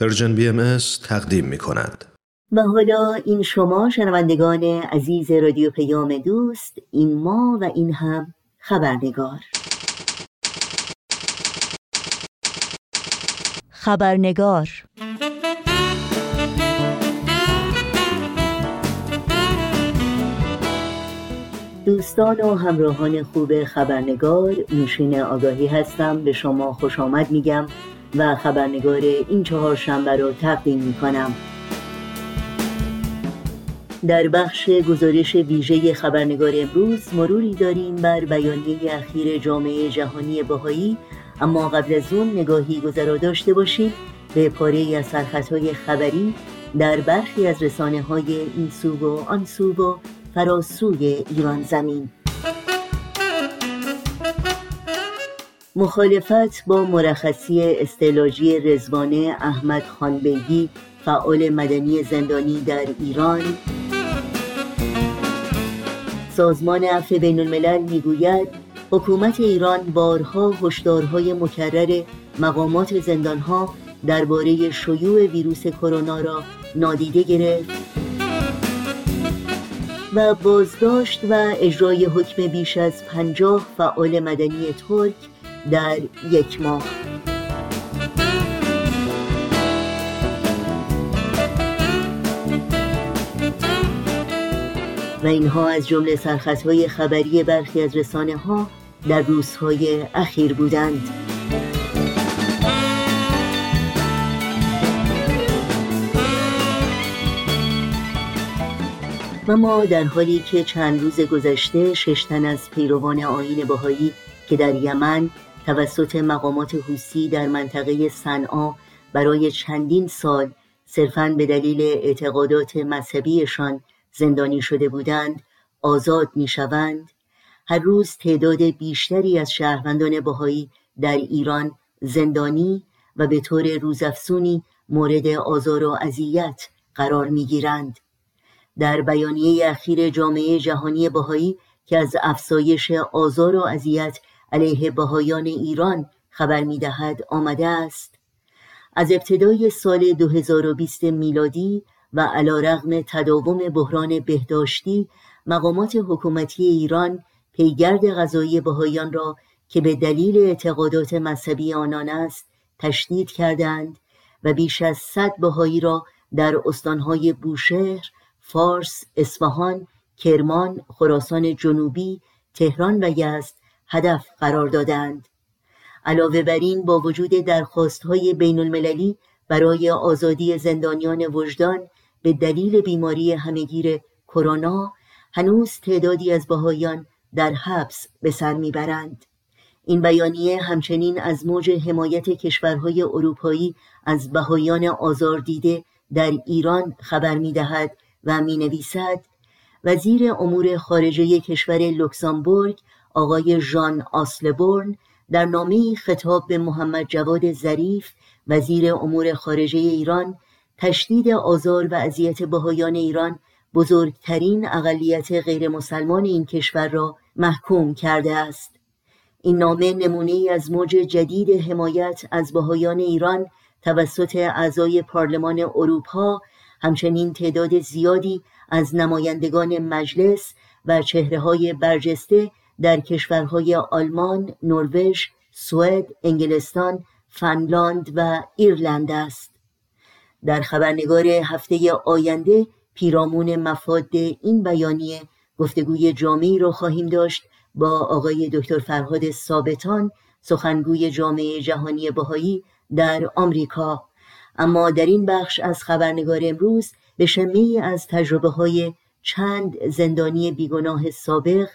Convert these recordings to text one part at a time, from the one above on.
Persian BM تقدیم می کند. و حالا این شما شنوندگان عزیز رادیو پیام دوست این ما و این هم خبرنگار. خبرنگار. دوستان و همراهان خوب خبرنگار نوشین آگاهی هستم. به شما خوش آمد میگم. و خبرنگار این چهار شنبه را تقدیم می کنم در بخش گزارش ویژه خبرنگار امروز مروری داریم بر بیانیه اخیر جامعه جهانی بهایی. اما قبل از اون نگاهی گذرا داشته باشیم به پاره از سرخطهای خبری در برخی از رسانه های این سو و آن سو و فراسوی ایران زمین. مخالفت با مرخصی استعلاجی رزوانه احمد خانبگی فعال مدنی زندانی در ایران. سازمان عفو بین الملل می‌گوید حکومت ایران بارها هشدارهای مکرر مقامات زندانها درباره شیوع ویروس کرونا را نادیده گرفت و بازداشت و اجرای حکم بیش از پنجاه فعال مدنی ترک در یک ماه. و اینها از جمله سرخطهای خبری برخی از رسانه ها در روزهای اخیر بودند. و ما در حالی که چند روز گذشته ششتن از پیروان آین بهایی که در یمن توسط مقامات حوسی در منطقه صنعا برای چندین سال صرفاً به دلیل اعتقادات مذهبیشان زندانی شده بودند آزاد می‌شوند. هر روز تعداد بیشتری از شهروندان بهایی در ایران زندانی و به طور روزافزونی مورد آزار و اذیت قرار می‌گیرند. در بیانیه اخیر جامعه جهانی بهایی که از افزایش آزار و اذیت علیه بهایان ایران خبر می‌دهد آمده است. از ابتدای سال 2020 میلادی و علا رغم تداوم بحران بهداشتی مقامات حکومتی ایران پیگرد غذایی بهایان را که به دلیل اعتقادات مذهبی آنان است تشدید کردند و بیش از صد بهایی را در استانهای بوشهر، فارس، اصفهان، کرمان، خراسان جنوبی، تهران و یزد هدف قرار دادند. علاوه بر این با وجود درخواستهای بین المللی برای آزادی زندانیان وجدان به دلیل بیماری همگیر کرونا هنوز تعدادی از بهایان در حبس به سر می‌برند. این بیانیه همچنین از موج حمایت کشورهای اروپایی از بهایان آزار دیده در ایران خبر می‌دهد و می نویسد وزیر امور خارجه کشور لوکزامبورگ آقای ژان آسلبورن در نامه خطاب به محمد جواد ظریف وزیر امور خارجه ایران تشدید آزار و اذیت بهایان ایران بزرگترین اقلیت غیر مسلمان این کشور را محکوم کرده است. این نامه نمونه ای از موج جدید حمایت از بهایان ایران توسط اعضای پارلمان اروپا همچنین تعداد زیادی از نمایندگان مجلس و چهره های برجسته در کشورهای آلمان، نروژ، سوئد، انگلستان، فنلاند و ایرلند است. در خبرنگار هفته آینده پیرامون مفاد این بیانیه گفتگوی جامعی را خواهیم داشت با آقای دکتر فرهاد ثابتان سخنگوی جامعه جهانی بهایی در آمریکا اما در این بخش از خبرنگار امروز به شمی از تجربه های چند زندانی بیگناه سابق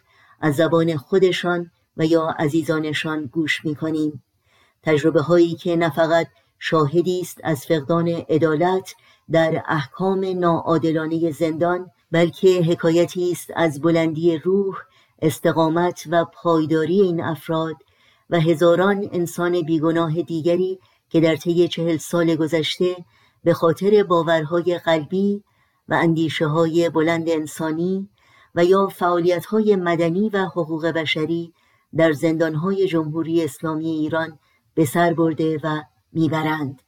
از زبان خودشان و یا عزیزانشان گوش می کنیم. تجربه هایی که نه فقط شاهدی است از فقدان عدالت در احکام ناعادلانه زندان بلکه حکایتی است از بلندی روح استقامت و پایداری این افراد و هزاران انسان بیگناه دیگری که در طی چهل سال گذشته به خاطر باورهای قلبی و اندیشه های بلند انسانی و یا فعالیت‌های مدنی و حقوق بشری در زندان‌های جمهوری اسلامی ایران به سر برده و می‌برند.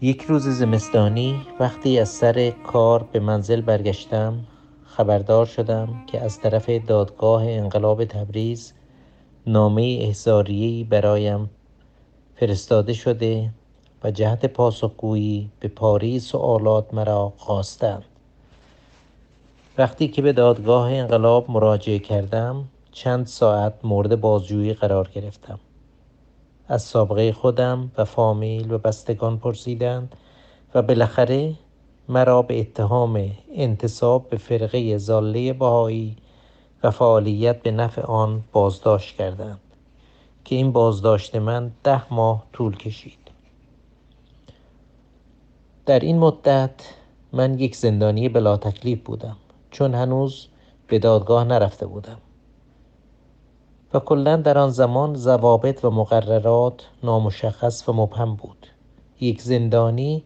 یک روز زمستانی وقتی از سر کار به منزل برگشتم خبردار شدم که از طرف دادگاه انقلاب تبریز نامه احزاریهی برایم فرستاده شده و جهت پاسخگویی به پاری سوالات مرا خواستند. وقتی که به دادگاه انقلاب مراجعه کردم چند ساعت مورد بازجویی قرار گرفتم. از سابقه خودم و فامیل و بستگان پرسیدند و بالاخره مرا به اتهام انتصاب به فرقه زاله بهایی و فعالیت به نفع آن بازداشت کردند که این بازداشت من ده ماه طول کشید. در این مدت من یک زندانی بلا تکلیف بودم چون هنوز به دادگاه نرفته بودم. و کلا در آن زمان ضوابط و مقررات نامشخص و مبهم بود. یک زندانی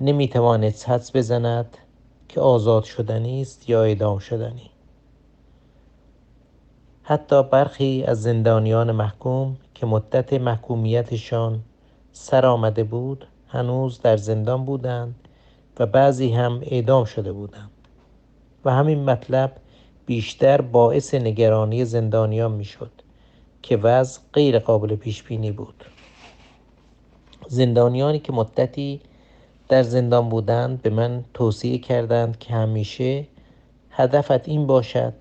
نمی‌توانست حدس بزند که آزاد شدنی است یا اعدام شدنی. حتی برخی از زندانیان محکوم که مدت محکومیتشان سر آمده بود هنوز در زندان بودند و بعضی هم اعدام شده بودند. و همین مطلب بیشتر باعث نگرانی زندانیان می‌شد که وضع غیر قابل پیش بینی بود. زندانیانی که مدتی در زندان بودند به من توصیه کردند که همیشه هدفت این باشد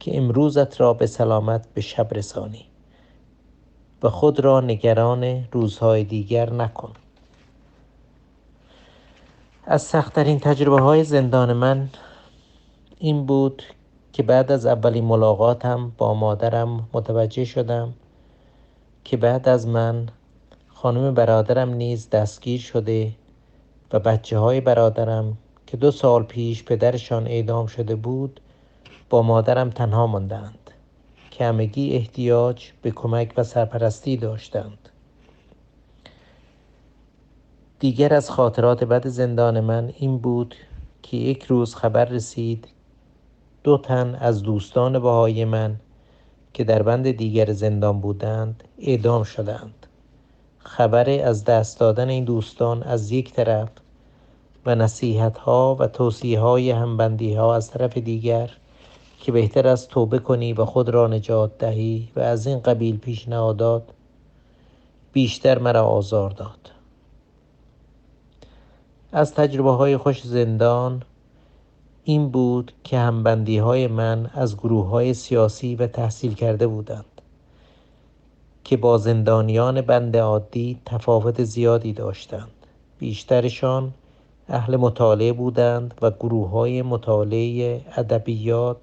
که امروزت را به سلامت به شب رسانی و خود را نگران روزهای دیگر نکن. از سختترین تجربه های زندان من این بود که بعد از اولین ملاقاتم با مادرم متوجه شدم که بعد از من خانم برادرم نیز دستگیر شده و بچه های برادرم که دو سال پیش پدرشان اعدام شده بود با مادرم تنها ماندند که همگی احتیاج به کمک و سرپرستی داشتند. دیگر از خاطرات بد زندان من این بود که یک روز خبر رسید دو تن از دوستان بهای من که در بند دیگر زندان بودند اعدام شدند. خبر از دست دادن این دوستان از یک طرف و نصیحت ها و توصیه های همبندی ها از طرف دیگر که بهتر از توبه کنی و خود را نجات دهی و از این قبیل پیشنهادات بیشتر مرا آزار داد. از تجربه های خوش زندان این بود که همبندی های من از گروه های سیاسی و تحصیل کرده بودند. که با زندانیان بند عادی تفاوت زیادی داشتند. بیشترشان اهل مطالعه بودند و گروه های مطالعه ادبیات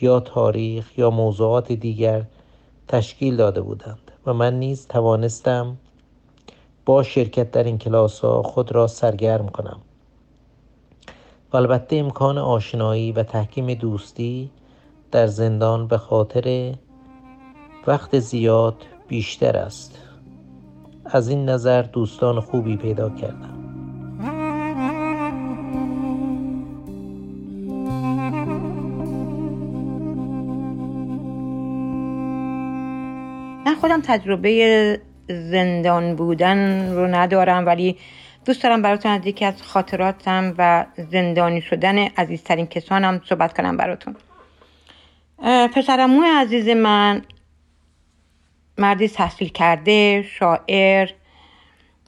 یا تاریخ یا موضوعات دیگر تشکیل داده بودند و من نیز توانستم با شرکت در این کلاس ها خود را سرگرم کنم. و البته امکان آشنایی و تحکیم دوستی در زندان به خاطر وقت زیاد بیشتر است. از این نظر دوستان خوبی پیدا کردم. من خودم تجربه زندان بودن رو ندارم ولی دوست دارم براتون از یکی از خاطراتم و زندانی شدن عزیزترین کسانم صحبت کنم براتون. پسرموی عزیز من مردی تحصیل کرده شاعر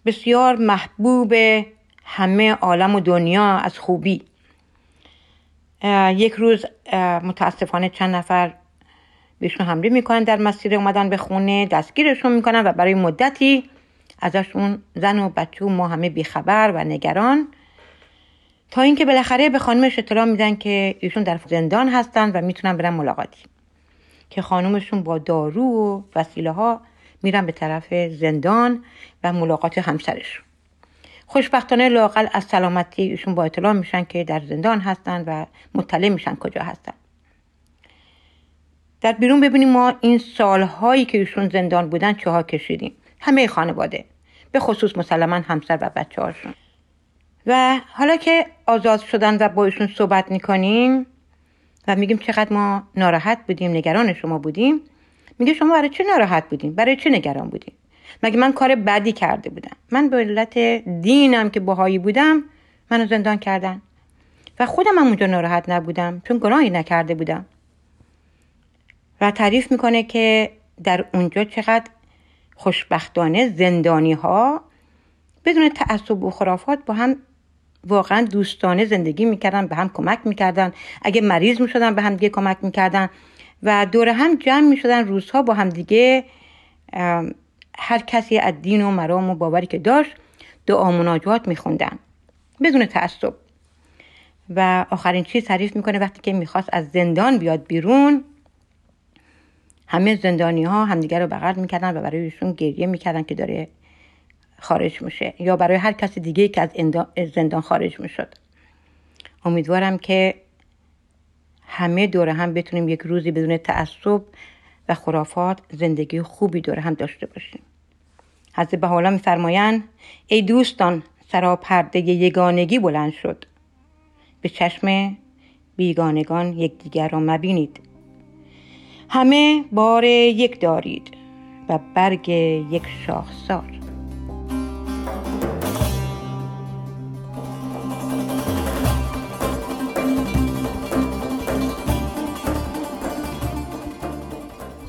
بسیار محبوب همه عالم و دنیا از خوبی. یک روز متاسفانه چند نفر بهشون حمله می‌کنن در مسیر اومدن به خونه دستگیرشون می‌کنن و برای مدتی ازشون زن و بچه و ما همه بیخبر و نگران. تا اینکه بالاخره به خانمش اطلاع میدن که ایشون در زندان هستن و می‌تونن برن ملاقاتی. که خانومشون با دارو و وسیله ها میرن به طرف زندان و ملاقات همسرشون. خوشبختانه لاقل از سلامتی ایشون با اطلاع میشن که در زندان هستن و مطلع میشن کجا هستن. در بیرون ببینیم ما این سالهایی که ایشون زندان بودن چه کشیدیم. همه خانواده. به خصوص مسلما همسر و بچه هاشون و حالا که آزاد شدن و با ایشون صحبت می‌کنیم و میگیم چقدر ما ناراحت بودیم نگران شما بودیم. میگه شما برای چه ناراحت بودیم؟ برای چه نگران بودیم؟ مگه من کار بدی کرده بودم؟ من به علت دینم که باهایی بودم منو زندان کردن. و خودم هم اونجا ناراحت نبودم چون گناهی نکرده بودم. و تعریف می‌کنه که در اونجا چقدر خوشبختانه زندانی ها بدون تعصب و خرافات با هم واقعا دوستانه زندگی می‌کردن به هم کمک می‌کردن. اگه مریض می‌شدن به هم دیگه کمک می‌کردن. و دور هم جمع می‌شدن روزها با هم دیگه هر کسی از دین و مرام و باوری که داشت دعا مناجات میخوندن. بدون تعصب. و آخرین چیز تعریف می‌کنه وقتی که می‌خواست از زندان بیاد بیرون همه زندانی ها همدیگر رو بغل می‌کردن و برای ایشون گریه می‌کردن که داره خارج میشه یا برای هر کسی دیگه که از زندان خارج می‌شد. امیدوارم که همه دوره هم بتونیم یک روزی بدون تعصب و خرافات زندگی خوبی دوره هم داشته باشیم. حضرت به حالا میفرمایند ای دوستان سراپرده یگانگی بلند شد. به چشم بیگانگان یکدیگر را مبینید. همه بار یک دارید و برگ یک شاخسار.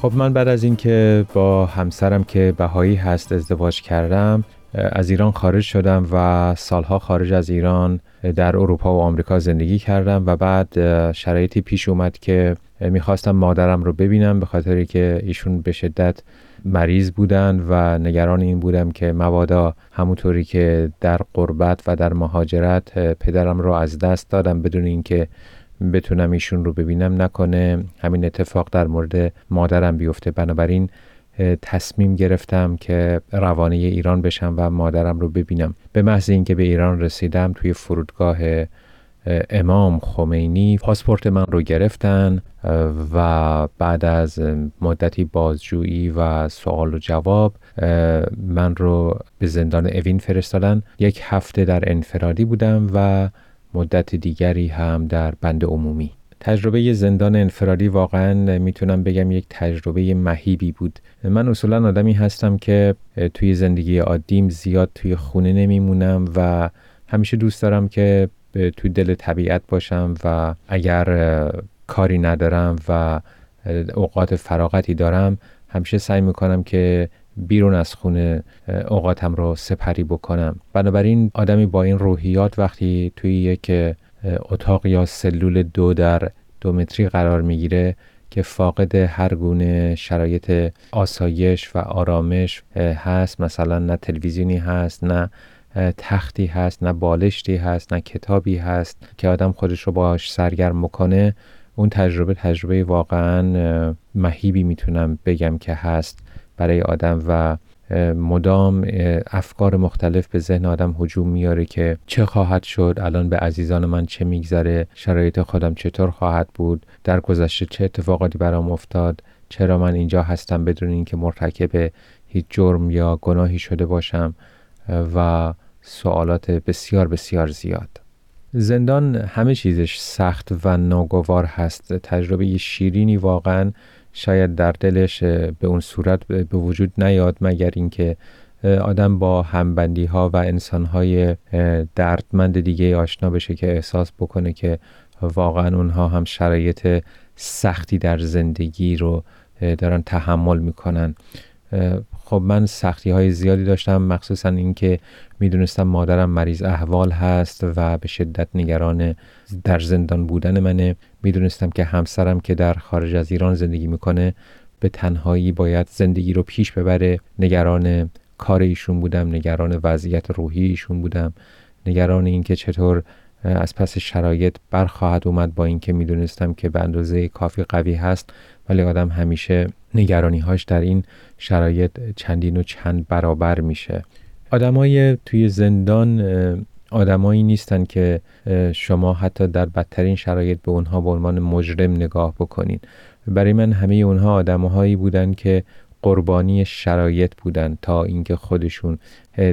خب من بعد از اینکه با همسرم که بهایی هست ازدواج کردم از ایران خارج شدم و سالها خارج از ایران در اروپا و آمریکا زندگی کردم و بعد شرایطی پیش اومد که می‌خواستم مادرم رو ببینم به خاطری که ایشون به شدت مریض بودن و نگران این بودم که مبادا همونطوری که در قربت و در مهاجرت پدرم رو از دست دادم بدون اینکه بتونم ایشون رو ببینم نکنه. همین اتفاق در مورد مادرم بیفته. بنابراین تصمیم گرفتم که روانه ایران بشم و مادرم رو ببینم. به محض اینکه به ایران رسیدم توی فرودگاه امام خمینی پاسپورت من رو گرفتن و بعد از مدتی بازجویی و سوال و جواب من رو به زندان اوین فرستادن. یک هفته در انفرادی بودم و مدت دیگری هم در بند عمومی. تجربه زندان انفرادی واقعا می‌تونم بگم یک تجربه مهیبی بود. من اصولا آدمی هستم که توی زندگی عادیم زیاد توی خونه نمیمونم و همیشه دوست دارم که توی دل طبیعت باشم و اگر کاری ندارم و اوقات فراغتی دارم همیشه سعی می‌کنم که بیرون از خونه اوقاتم رو سپری بکنم. بنابراین آدمی با این روحیات وقتی توی یک اتاق یا سلول دو در دو متری قرار می‌گیره که فاقد هر گونه شرایط آسایش و آرامش هست. مثلا نه تلویزیونی هست نه تختی هست نه بالشتی هست نه کتابی هست که آدم خودش رو باش سرگرم بکنه. اون تجربه تجربه واقعا مهیبی می‌تونم بگم که هست. برای آدم و مدام افکار مختلف به ذهن آدم هجوم میاره که چه خواهد شد الان به عزیزان من چه میگذره شرایط خودم چطور خواهد بود در گذشته چه اتفاقاتی برام افتاد چرا من اینجا هستم بدون اینکه مرتکب هیچ جرم یا گناهی شده باشم و سوالات بسیار بسیار زیاد. زندان همه چیزش سخت و ناگوار هست. تجربه شیرینی واقعا شاید در دلش به اون صورت به وجود نیاد مگر اینکه آدم با همبندی ها و انسان های دردمند دیگه آشنا بشه که احساس بکنه که واقعا اونها هم شرایط سختی در زندگی رو دارن تحمل می‌کنن. خب من سختی های زیادی داشتم مخصوصا اینکه می‌دونستم مادرم مریض احوال هست و به شدت نگران در زندان بودن منه. می‌دونستم که همسرم که در خارج از ایران زندگی می‌کنه به تنهایی باید زندگی رو پیش ببره. نگران کار ایشون بودم نگران وضعیت روحی ایشون بودم. نگران اینکه چطور از پس شرایط برخواهد اومد با اینکه می‌دونستم که به اندازه کافی قوی هست. ولی آدم همیشه نگرانی هاش در این شرایط چندین و چند برابر میشه. آدمای توی زندان آدمایی نیستن که شما حتی در بدترین شرایط به اونها به عنوان مجرم نگاه بکنین. برای من همه اونها آدمهایی بودن که قربانی شرایط بودن تا اینکه خودشون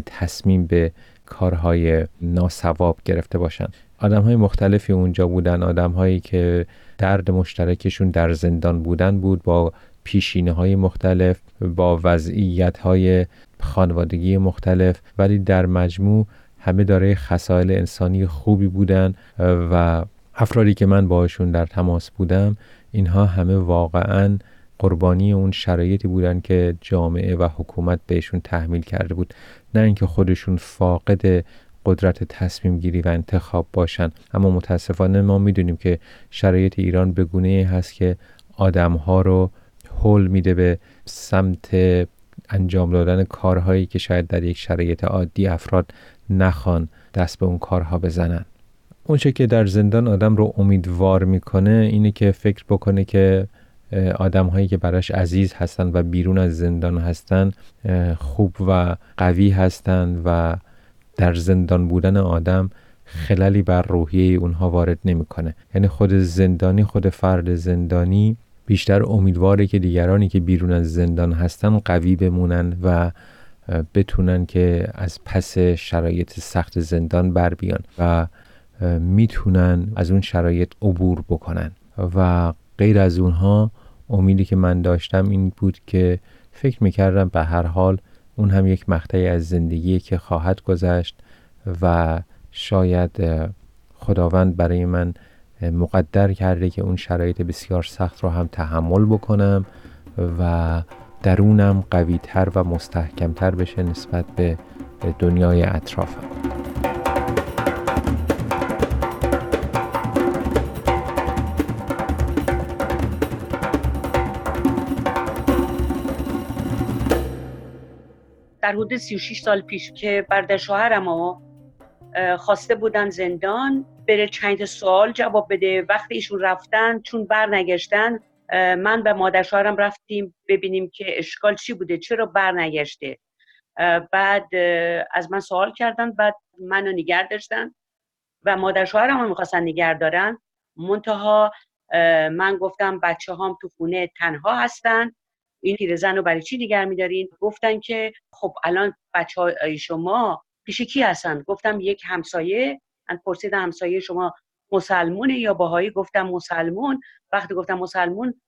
تصمیم به کارهای ناسواب گرفته باشن. آدم های مختلفی اونجا بودن. آدم هایی که درد مشترکشون در زندان بودن بود با پیشینه های مختلف با وضعیت های خانوادگی مختلف. ولی در مجموع همه داره خصایل انسانی خوبی بودن و افرادی که من باشون در تماس بودم اینها همه واقعا قربانی اون شرایطی بودن که جامعه و حکومت بهشون تحمیل کرده بود. نه اینکه خودشون فاقد قدرت تصمیم گیری و انتخاب باشن. اما متاسفانه ما می‌دونیم که شرایط ایران به گونه هست که آدم ها رو حل میده به سمت انجام دادن کارهایی که شاید در یک شرایط عادی افراد نخوان دست به اون کارها بزنن. اونچه که در زندان آدم رو امیدوار می‌کنه اینه که فکر بکنه که آدم هایی که براش عزیز هستن و بیرون از زندان هستن خوب و قوی هستند و در زندان بودن آدم خلالی بر روحیه اونها وارد نمی‌کنه. یعنی خود زندانی خود فرد زندانی بیشتر امیدواره که دیگرانی که بیرون از زندان هستن قوی بمونن و بتونن که از پس شرایط سخت زندان بر بیان و می‌تونن از اون شرایط عبور بکنن. و غیر از اونها امیدی که من داشتم این بود که فکر می‌کردم به هر حال اون هم یک مقطعی از زندگی که خواهد گذشت و شاید خداوند برای من مقدر کرده که اون شرایط بسیار سخت رو هم تحمل بکنم و درونم قویتر و مستحکمتر بشه نسبت به دنیای اطرافم. در حدود 36 سال پیش که برادر شوهرم خواسته بودن زندان بره چند سوال جواب بده. وقتی ایشون رفتن چون برنگشتن من به مادر شوهرم رفتیم ببینیم که اشکال چی بوده چرا برنگشته بعد از من سوال کردن بعد منو نگر داشتن و مادر شوهرم هم می‌خواستن نگر دارن. منتها من گفتم بچه هام تو خونه تنها هستن. این پیرزن رو برای چی نگر میدارین؟ گفتن که خب الان بچه های شما پیش کی هستن؟ گفتم یک همسایه. من پرسیدم همسایه شما مسلمونه یا باهایی؟ گفتم مسلمون. وقتی گفتم مسلمون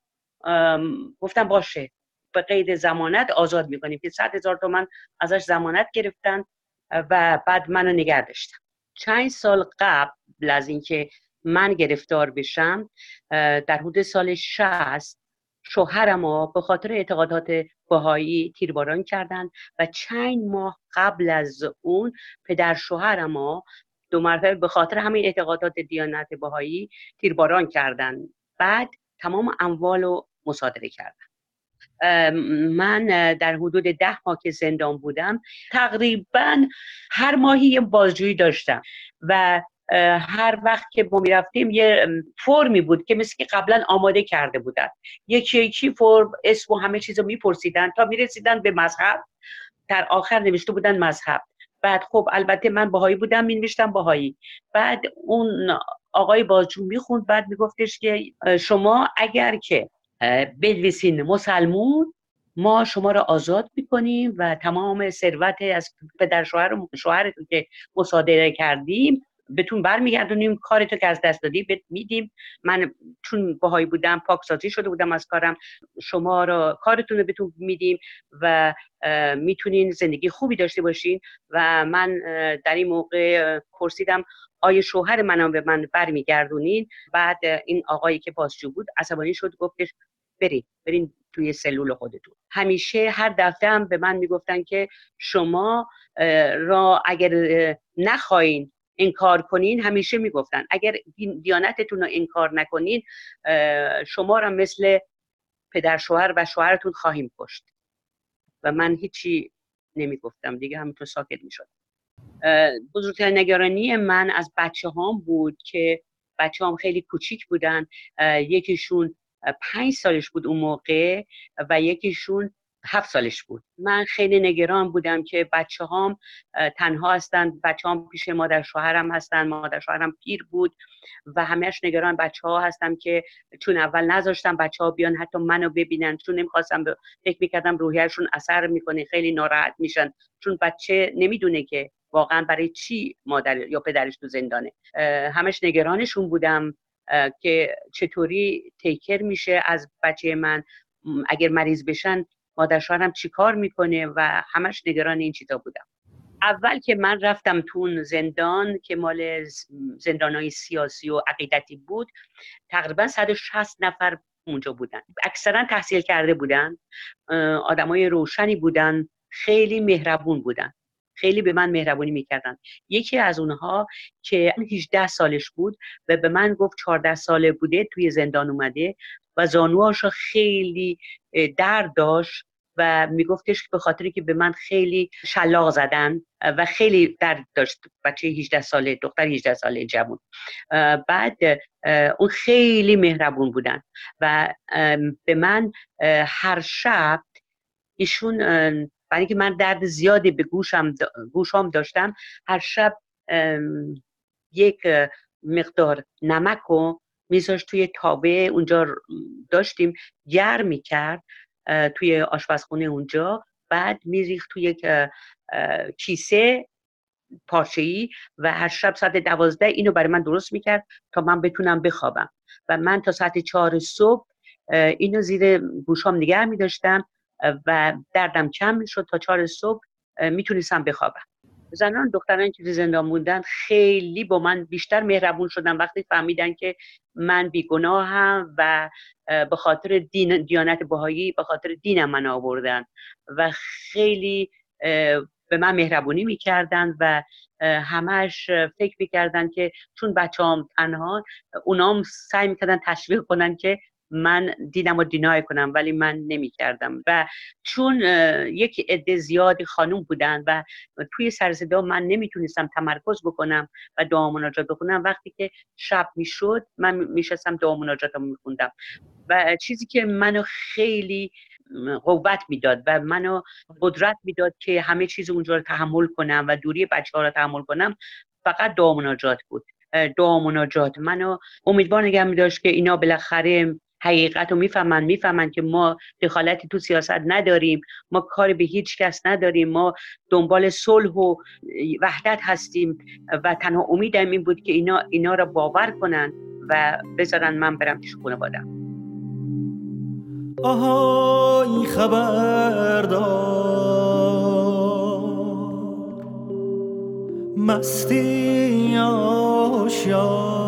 گفتم باشه. به قید زمانت آزاد می‌کنیم. که صد هزار تومن ازش زمانت گرفتن و بعد منو نگر داشتن. چند سال قبل از اینکه من گرفتار بشم در حدود سال 60 شوهرم به خاطر اعتقادات بهایی تیرباران کردند و چند ماه قبل از اون پدر شوهرم دو مرتبه به خاطر همین اعتقادات دیانت بهایی تیرباران کردند. بعد تمام اموال رو مصادره کردن من در حدود ده ماه که زندان بودم تقریبا هر ماهی یه بازجویی داشتم و هر وقت که ما می‌رفتیم یه فرمی بود که مثل که قبلا آماده کرده بودن. یکی یکی فرم اسم و همه چیز رو میپرسیدن. تا می‌رسیدن به مذهب در آخر نوشته بودن مذهب. بعد خب البته من باهایی بودم می نوشتم باهایی. بعد اون آقای بازجو می‌خوند بعد میگفتش که شما اگر که بنویسین مسلمون ما شما را آزاد می‌کنیم و تمام ثروت از پدر شوهر و شوهرتون که مصادره کردیم بهتون برمیگردونیم کارتو که از دست دادی بهت میدیم. من چون باهایی بودم پاکسازی شده بودم از کارم شما را کارتون رو بهتون میدیم و می‌تونین زندگی خوبی داشته باشین و من در این موقع پرسیدم آیا شوهر منم به من برمیگردونین؟ بعد این آقایی که بازجو بود عصبانی شد گفتش برین برین توی سلول خودتون. همیشه هر دفعه هم به من می‌گفتن که شما را اگر نخواین انکار کنین همیشه می‌گفتن. اگر دیانتتون رو انکار نکنین شما را مثل پدر شوهر و شوهرتون خواهیم کشت. و من هیچی نمی‌گفتم. دیگه همینطور ساکت می‌شد. بزرگترین نگرانی من از بچه هام بود که بچه هم خیلی کوچیک بودن. یکیشون پنج سالش بود اون موقع و یکیشون هفت سالش بود. من خیلی نگران بودم که بچه هام تنها هستند بچه هم پیش مادر شوهرم هستن مادر شوهرم پیر بود و همهش نگران بچه ها هستم که چون اول نذاشتم بچه ها بیان حتی منو ببینن چون نمی‌خواستم فکر می‌کردم روحیشون اثر می‌کنه خیلی ناراحت میشن. چون بچه نمی‌دونه که واقعا برای چی مادر یا پدرش تو زندانه. همش نگرانشون بودم که چطوری تیکر میشه از بچه من. اگر مریض بشن مادر شوهرم چیکار می‌کنه و همش نگران این چیزا بودم. اول که من رفتم تو زندان که مال زندان های سیاسی و عقیدتی بود تقریبا 160 نفر اونجا بودن. اکثرا تحصیل کرده بودن آدمای روشنی بودن خیلی مهربون بودن. خیلی به من مهربونی می‌کردن. یکی از اونها که 18 سالش بود و به من گفت 14 ساله بوده توی زندان اومده. و زانوهاش خیلی درد داشت و میگفتش که به خاطری که به من خیلی شلاق زدن و خیلی درد داشت. بچه 18 ساله دختر 18 ساله جوون بعد اون خیلی مهربون بودن و به من هر شب ایشون برای اینکه من درد زیادی به گوشم گوشام داشتم هر شب یک مقدار نمک رو میذاشت توی تابه اونجا داشتیم گرم می‌کرد توی آشپزخونه اونجا. بعد میریخت توی یک کیسه پارچه ای و هر شب ساعت دوازده اینو برای من درست می‌کرد تا من بتونم بخوابم. و من تا ساعت چهار صبح اینو زیر گوشام نگه میداشتم و دردم کم می‌شد تا چهار صبح می‌تونستم بخوابم. زنان دختران که زندان موندن خیلی با من بیشتر مهربون شدن. وقتی فهمیدن که من بیگناهم و به خاطر دین دیانت بهایی به خاطر دینم من آوردن و خیلی به من مهربونی می‌کردن و همش فکر می‌کردن که چون بچه هم تنها اونام سعی می‌کردن تشویق کنن که من دیدم و دینای کنم ولی من نمی کردم و چون یک عده زیادی خانوم بودن و توی سرزدا من نمی‌تونستم تمرکز بکنم و دعا مناجات بخونم وقتی که شب می‌شد من میشستم دعا مناجات میخوندم. و چیزی که منو خیلی قوت می‌داد و منو قدرت می‌داد که همه چیز اونجا رو تحمل کنم و دوری بچه ها رو تحمل کنم فقط دعا مناجات بود. دعا مناجات منو امیدوار نگه می داشت که اینا بالاخره حقیقت رو می‌فهمن می‌فهمن که ما دخالتی تو سیاست نداریم ما کاری به هیچ کس نداریم ما دنبال صلح و وحدت هستیم و تنها امیدم این بود که اینا اینا رو باور کنن و بذارن من برم پیش بادم آهای خبردار مستی آشیار.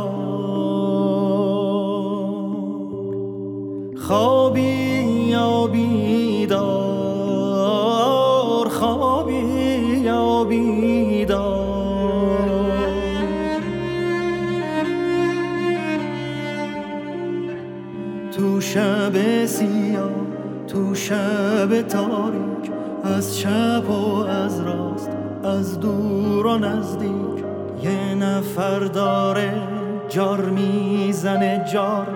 خوابی یا بیدار؟ خوابی یا بیدار؟ تو شب سیاه تو شب تاریک از چپ و از راست از دور و نزدیک یه نفر داره جار می‌زنه جار.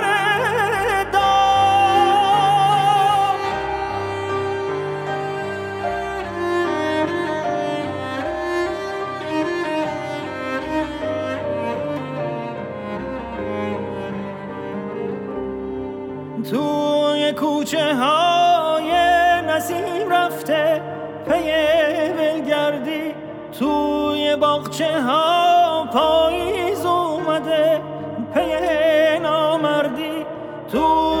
نسیم رفته پی بلگردی توی باغچه ها پاییز اومده پی نامردی توی